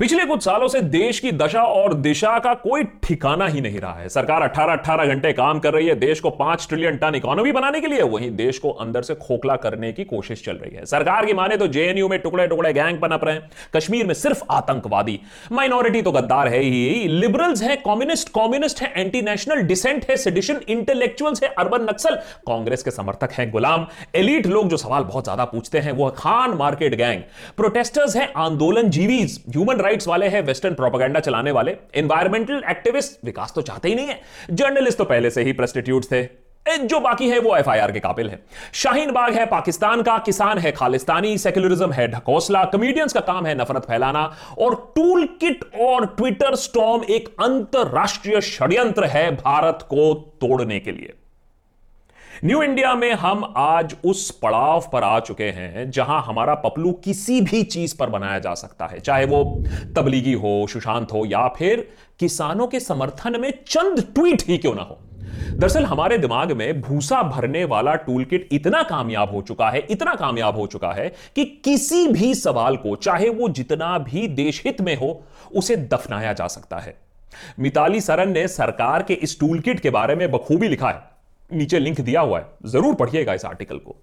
पिछले कुछ सालों से देश की दशा और दिशा का कोई ठिकाना ही नहीं रहा है। सरकार 18-18 घंटे काम कर रही है। देश को पाँच ट्रिलियन टन इकोनॉमी बनाने के लिए वहीं देश को अंदर से खोखला करने की कोशिश चल रही है। सरकार की माने तो जेएनयू में टुकड़े टुकड़े गैंग पनप रहे हैं। कश्मीर में सिर्फ़ आतंकवादी। माइनॉरिटी तो गद्दार है ही। लिबरल्स है, कम्युनिस्ट कम्युनिस्ट है एंटी नेशनल डिसेंट है सिडिशन इंटेलेक्चुअल्स है अर्बन नक्सल। कांग्रेस के समर्थक हैं गुलाम। एलिट लोग जो सवाल बहुत ज़्यादा पूछते हैं, वो खान मार्केट गैंग प्रोटेस्टर्स है आंदोलन ह्यूमन राइट्स वाले हैं वेस्टर्न प्रोपागेंडा चलाने वाले एनवायरमेंटल एक्टिविस्ट विकास तो चाहते ही नहीं है। जर्नलिस्ट तो पहले से ही प्रेस्टिट्यूट थे। जो बाकी है वो एफआईआर के काबिल है। शाहीन बाग है पाकिस्तान का, किसान है खालिस्तानी सेक्युलरिज्म है ढकोसला कमेडियंस का काम है नफरत फैलाना, और टूल किट और ट्विटर स्टॉम एक अंतरराष्ट्रीय षड्यंत्र है भारत को तोड़ने के लिए। न्यू इंडिया में हम आज उस पड़ाव पर आ चुके हैं जहाँ हमारा पपलू किसी भी चीज़ पर बनाया जा सकता है, चाहे वो तबलीगी हो, सुशांत हो, या फिर किसानों के समर्थन में चंद ट्वीट ही क्यों ना हो। दरअसल हमारे दिमाग में भूसा भरने वाला टूलकिट इतना कामयाब हो चुका है, इतना कामयाब हो चुका है कि किसी भी सवाल को, चाहे वो जितना भी देश हित में हो, उसे दफनाया जा सकता है। मिताली सरन ने सरकार के इस टूलकिट के बारे में बखूबी लिखा है। नीचे लिंक दिया हुआ है, ज़रूर पढ़िएगा इस आर्टिकल को।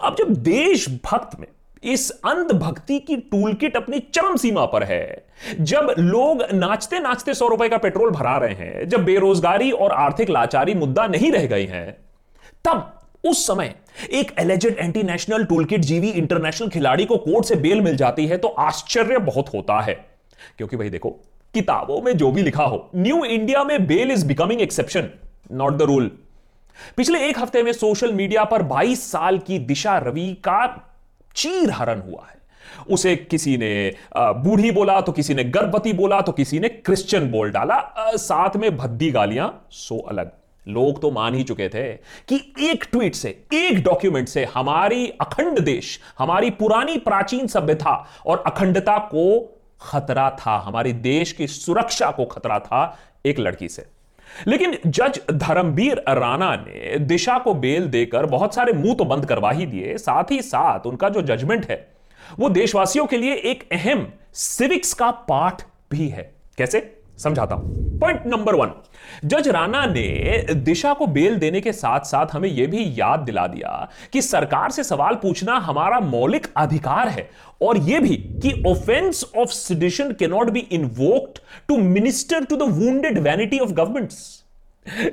अब जब देशभक्त में, इस अंधभक्ति की टूलकिट अपनी चरम सीमा पर है, जब लोग नाचते नाचते सौ रुपए का पेट्रोल भरा रहे हैं, जब बेरोजगारी और आर्थिक लाचारी मुद्दा नहीं रह गई हैं, तब उस समय एक एलिजेड एंटी नेशनल टूलकिट जीवी इंटरनेशनल खिलाड़ी को कोर्ट से बेल मिल जाती है तो आश्चर्य बहुत होता है। क्योंकि भाई देखो, किताबों में जो भी लिखा हो न्यू इंडिया में bail is becoming exception not the rule पिछले एक हफ़्ते में सोशल मीडिया पर 22 साल की दिशा रवि का चीर हरण हुआ है। उसे किसी ने बूढ़ी बोला तो किसी ने गर्भवती बोला तो किसी ने क्रिश्चियन बोल डाला। साथ में भद्दी गालियाँ, सो अलग। लोग तो मान ही चुके थे कि एक ट्वीट से, एक डॉक्यूमेंट से हमारी अखंड देश, हमारी पुरानी प्राचीन सभ्यता और अखंडता को खतरा था, हमारे देश की सुरक्षा को खतरा था एक लड़की से। लेकिन जज धर्मवीर राणा ने दिशा को बेल देकर बहुत सारे मुँह तो बंद करवा ही दिए। साथ ही साथ उनका जो जजमेंट है, वो देशवासियों के लिए एक अहम सिविक्स का पाठ भी है। कैसे? समझाता हूँ। पॉइंट नंबर वन जज राणा ने दिशा को बेल देने के साथ साथ हमें यह भी याद दिला दिया कि सरकार से सवाल पूछना हमारा मौलिक अधिकार है और यह भी कि ऑफेंस ऑफ़ सिडिशन के not be invoked to minister to the wounded vanity of governments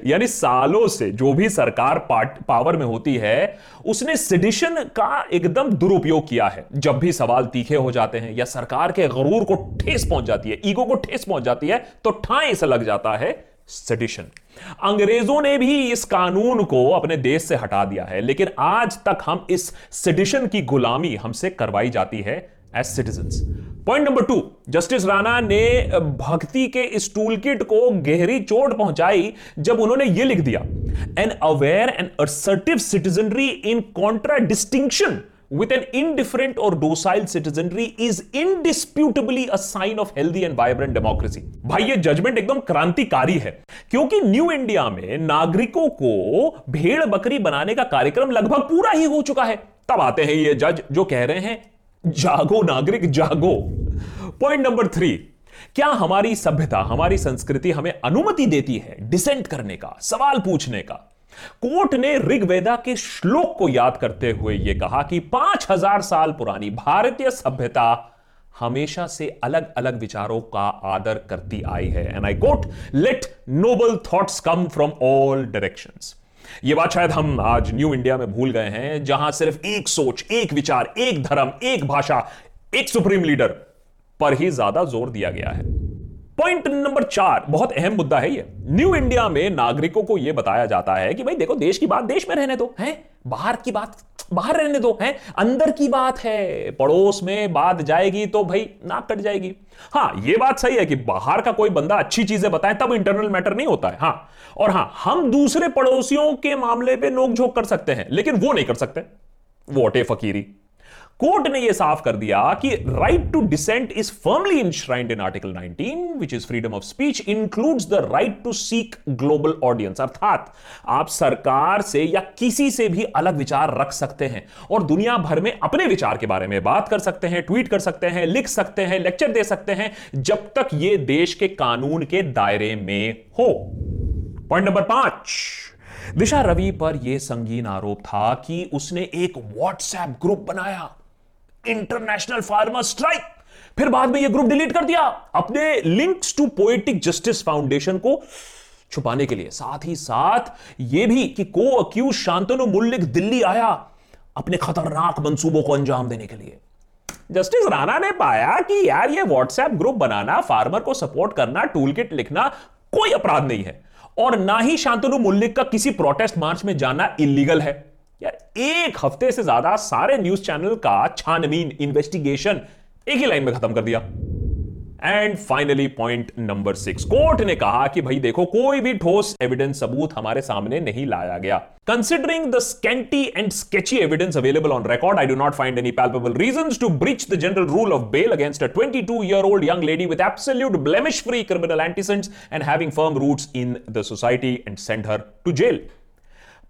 यानी सालों से जो भी सरकार पावर में होती है, उसने सिडिशन का एकदम दुरुपयोग किया है। जब भी सवाल तीखे हो जाते हैं या सरकार के गरूर को ठेस पहुँच जाती है, ईगो को ठेस पहुँच जाती है तो ठाए से लग जाता है सेडिशन अंग्रेज़ों ने भी इस कानून को अपने देश से हटा दिया है, लेकिन आज तक हम इस सेडिशन की गुलामी हमसे करवाई जाती है। As citizen point number two justice Rana ने भक्ति के इस टूल किट को गहरी चोट पहुंचाई जब उन्होंने यह लिख दिया an aware and assertive citizenry in contradistinction with an indifferent or docile citizenry is indisputably a sign of healthy and vibrant democracy. भाई, ये जजमेंट एकदम क्रांतिकारी है, क्योंकि न्यू इंडिया में नागरिकों को भेड़ बकरी बनाने का कार्यक्रम लगभग पूरा ही हो चुका है। तब आते हैं ये जज जो कह रहे हैं जागो नागरिक, जागो। पॉइंट नंबर थ्री क्या हमारी सभ्यता, हमारी संस्कृति हमें अनुमति देती है डिसेंट करने का, सवाल पूछने का? कोर्ट ने ऋग्वेदा के श्लोक को याद करते हुए यह कहा कि पाँच हज़ार साल पुरानी भारतीय सभ्यता हमेशा से अलग अलग विचारों का आदर करती आई है। And I quote let noble thoughts come from all directions ये बात शायद हम आज न्यू इंडिया में भूल गए हैं, जहाँ सिर्फ़ एक सोच, एक विचार, एक धर्म, एक भाषा, एक सुप्रीम लीडर पर ही ज़्यादा ज़ोर दिया गया है। पॉइंट नंबर चार, बहुत अहम मुद्दा है ये। न्यू इंडिया में नागरिकों को यह बताया जाता है कि भाई देखो, देश की बात देश में रहने दो, है? बाहर की बात बाहर रहने दो, है? अंदर की बात है, पड़ोस में बात जाएगी तो भाई नाक कट जाएगी। हाँ यह बात सही है कि बाहर का कोई बंदा अच्छी चीज़ें बताए, तब इंटरनल मैटर नहीं होता है हाँ। और हाँ हम दूसरे पड़ोसियों के मामले पे नोकझोंक कर सकते हैं, लेकिन वो नहीं कर सकते। वोटे फकीरी। कोर्ट ने यह साफ़ कर दिया कि right to dissent is firmly enshrined in article 19 which is freedom of speech includes the right to seek global audience अर्थात आप सरकार से या किसी से भी अलग विचार रख सकते हैं और दुनिया भर में अपने विचार के बारे में बात कर सकते हैं ट्वीट कर सकते हैं, लिख सकते हैं लेक्चर दे सकते हैं, जब तक यह देश के कानून के दायरे में हो। पॉइंट नंबर पाँच। दिशा रवि पर यह संगीन आरोप था कि उसने एक व्हाट्सएप ग्रुप बनाया। International farmer strike. फिर बाद में यह ग्रुप डिलीट कर दिया। अपने links to poetic justice foundation को छुपाने के लिए। साथ ही साथ यह भी कि को अक्यूज शांतनु मुल्लिक दिल्ली आया अपने खतरनाक मंसूबों को अंजाम देने के लिए। जस्टिस राणा ने पाया कि यार ये व्हाट्सएप ग्रुप बनाना, फार्मर को सपोर्ट करना टूल किट लिखना कोई अपराध नहीं है। और ना ही शांतनु मुल्लिक का किसी प्रोटेस्ट मार्च में जाना इलीगल है। यार, एक हफ़्ते से ज़्यादा सारे न्यूज़ चैनल का छानबीन इन्वेस्टिगेशन एक ही लाइन में खत्म कर दिया। And finally point number six court ने कहा कि भाई देखो, कोई भी ठोस एविडेंस सबूत हमारे सामने नहीं लाया गया। Considering the scanty and sketchy evidence available on record I do not find any palpable reason to breach the general rule of bail against a 22 year old young lady with absolute blemish free criminal antecedents and having firm roots in the society and send her to jail.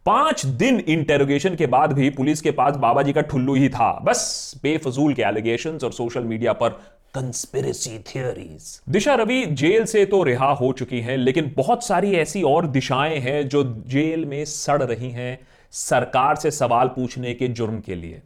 पाँच दिन interrogation के बाद भी police के पास बाबा जी का ठुल्लू ही था। बस, बेफजूल के एलिगेशन और सोशल मीडिया पर conspiracy theories Disha Ravi jail से तो रिहा हो चुकी हैं, लेकिन बहुत सारी ऐसी और दिशाएँ हैं जो जेल में सड़ रही हैं सरकार से सवाल पूछने के जुर्म के लिए।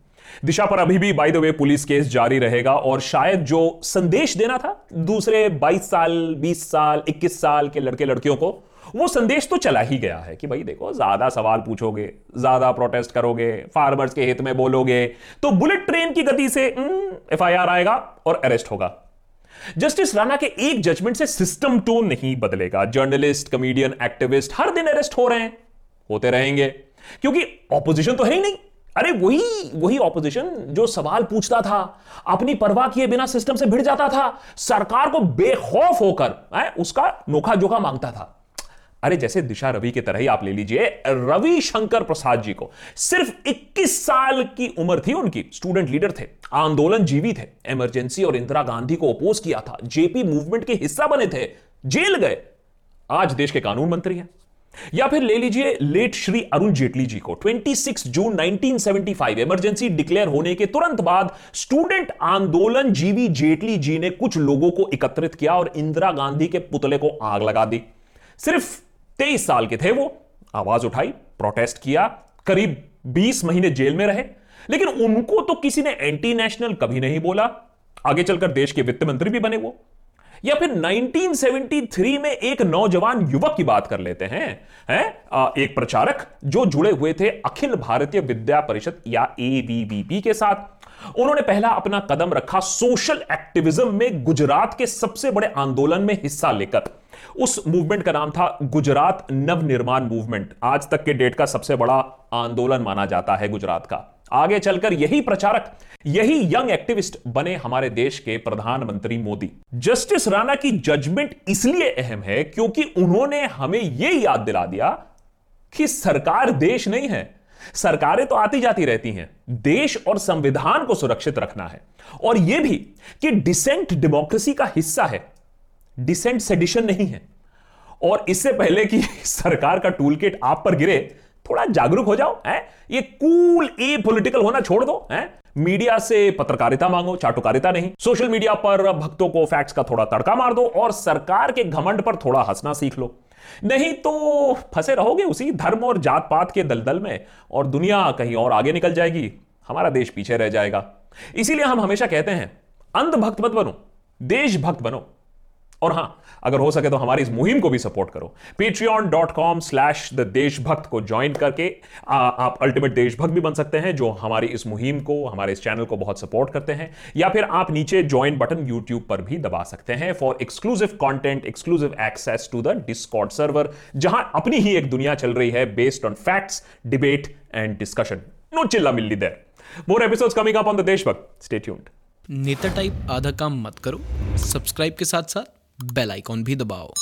दिशा पर अभी भी by the way police case जारी रहेगा और शायद जो संदेश देना था दूसरे 22 साल 20 साल 21 साल के लड़के लड़कियों को वो संदेश तो चला ही गया है कि भाई देखो ज़्यादा सवाल पूछोगे ज़्यादा प्रोटेस्ट करोगे फार्मर्स के हित में बोलोगे तो बुलेट ट्रेन की गति से एफआईआर हम्म, आएगा और अरेस्ट होगा। जस्टिस राणा के एक जजमेंट से सिस्टम टोन नहीं बदलेगा। जर्नलिस्ट कमेडियन एक्टिविस्ट हर दिन अरेस्ट हो रहे हैं होते रहेंगे क्योंकि ऑपोजिशन तो है ही नहीं। अरे वही वही ऑपोजिशन जो सवाल पूछता था अपनी परवाह किए बिना सिस्टम से भिड़ जाता था सरकार को बेखौफ होकर उसका नोखा जोखा माँगता था। अरे जैसे दिशा रवि की तरह ही आप ले लीजिए रवि शंकर प्रसाद जी को। सिर्फ़ 21 साल की उम्र थी उनकी। स्टूडेंट लीडर थे आंदोलन जीवी थे। इमरजेंसी और इंदिरा गांधी को अपोज किया था। जेपी मूवमेंट के हिस्सा बने थे। जेल गए। आज देश के कानून मंत्री हैं। या फिर ले लीजिए लेट श्री अरुण जेटली जी को। 26 जून 1975 इमरजेंसी डिक्लेयर होने के तुरंत बाद स्टूडेंट आंदोलन जीवी जेटली जी ने कुछ लोगों को एकत्रित किया और इंदिरा गांधी के पुतले को आग लगा दी। सिर्फ़ तेईस साल के थे वो। आवाज़ उठाई प्रोटेस्ट किया, करीब बीस महीने जेल में रहे। लेकिन उनको तो किसी ने एंटी नेशनल कभी नहीं बोला। आगे चलकर देश के वित्त मंत्री भी बने वो। या फिर 1973 में एक नौजवान युवक की बात कर लेते हैं हैं? एक प्रचारक जो जुड़े हुए थे अखिल भारतीय विद्या परिषद या एबीवीपी के साथ। उन्होंने पहला अपना कदम रखा सोशल एक्टिविज्म में गुजरात के सबसे बड़े आंदोलन में हिस्सा लेकर। उस मूवमेंट का नाम था गुजरात नवनिर्माण मूवमेंट आज तक के डेट का सबसे बड़ा आंदोलन माना जाता है गुजरात का। आगे चलकर यही प्रचारक, यही यंग एक्टिविस्ट बने हमारे देश के प्रधानमंत्री मोदी। जस्टिस राणा की जजमेंट इसलिए अहम है क्योंकि उन्होंने हमें यह याद दिला दिया कि सरकार देश नहीं है। सरकारें तो आती जाती रहती हैं। देश और संविधान को सुरक्षित रखना है। और यह भी कि डिसेंट डेमोक्रेसी का हिस्सा है। डिसेंट सेडिशन नहीं है। और इससे पहले कि सरकार का टूल आप पर गिरे, थोड़ा जागरूक हो जाओ, है? ये कूल ए पॉलिटिकल होना छोड़ दो, है? मीडिया से पत्रकारिता मांगो, चाटुकारिता नहीं। सोशल मीडिया पर भक्तों को फैक्ट्स का थोड़ा तड़का मार दो और सरकार के घमंड पर थोड़ा हंसना सीख लो। नहीं तो फंसे रहोगे उसी धर्म और जात पात के दलदल में और दुनिया कहीं और आगे निकल जाएगी, हमारा देश पीछे रह जाएगा। इसीलिए हम हमेशा कहते हैं, अंधभक्त मत बनो, देशभक्त बनो। और हाँ अगर हो सके तो हमारी इस मुहिम को भी सपोर्ट करो। Patreon dot com slash the Deshbhakt को ज्वाइन करके आ, आप अल्टीमेट देशभक्त भी बन सकते हैं जो हमारी इस मुहिम को हमारे इस चैनल को बहुत सपोर्ट करते हैं। या फिर आप नीचे ज्वाइन बटन यूट्यूब पर भी दबा सकते हैं for exclusive content exclusive access to the Discord server जहाँ अपनी ही एक दुनिया चल रही है based on facts debate and discussion no चिल्ला मिल्ली there more episodes coming up on the Deshbhakt stay नेता टाइप आधा काम मत करो। सब्सक्राइब के साथ साथ बेल आइकॉन भी दबाओ।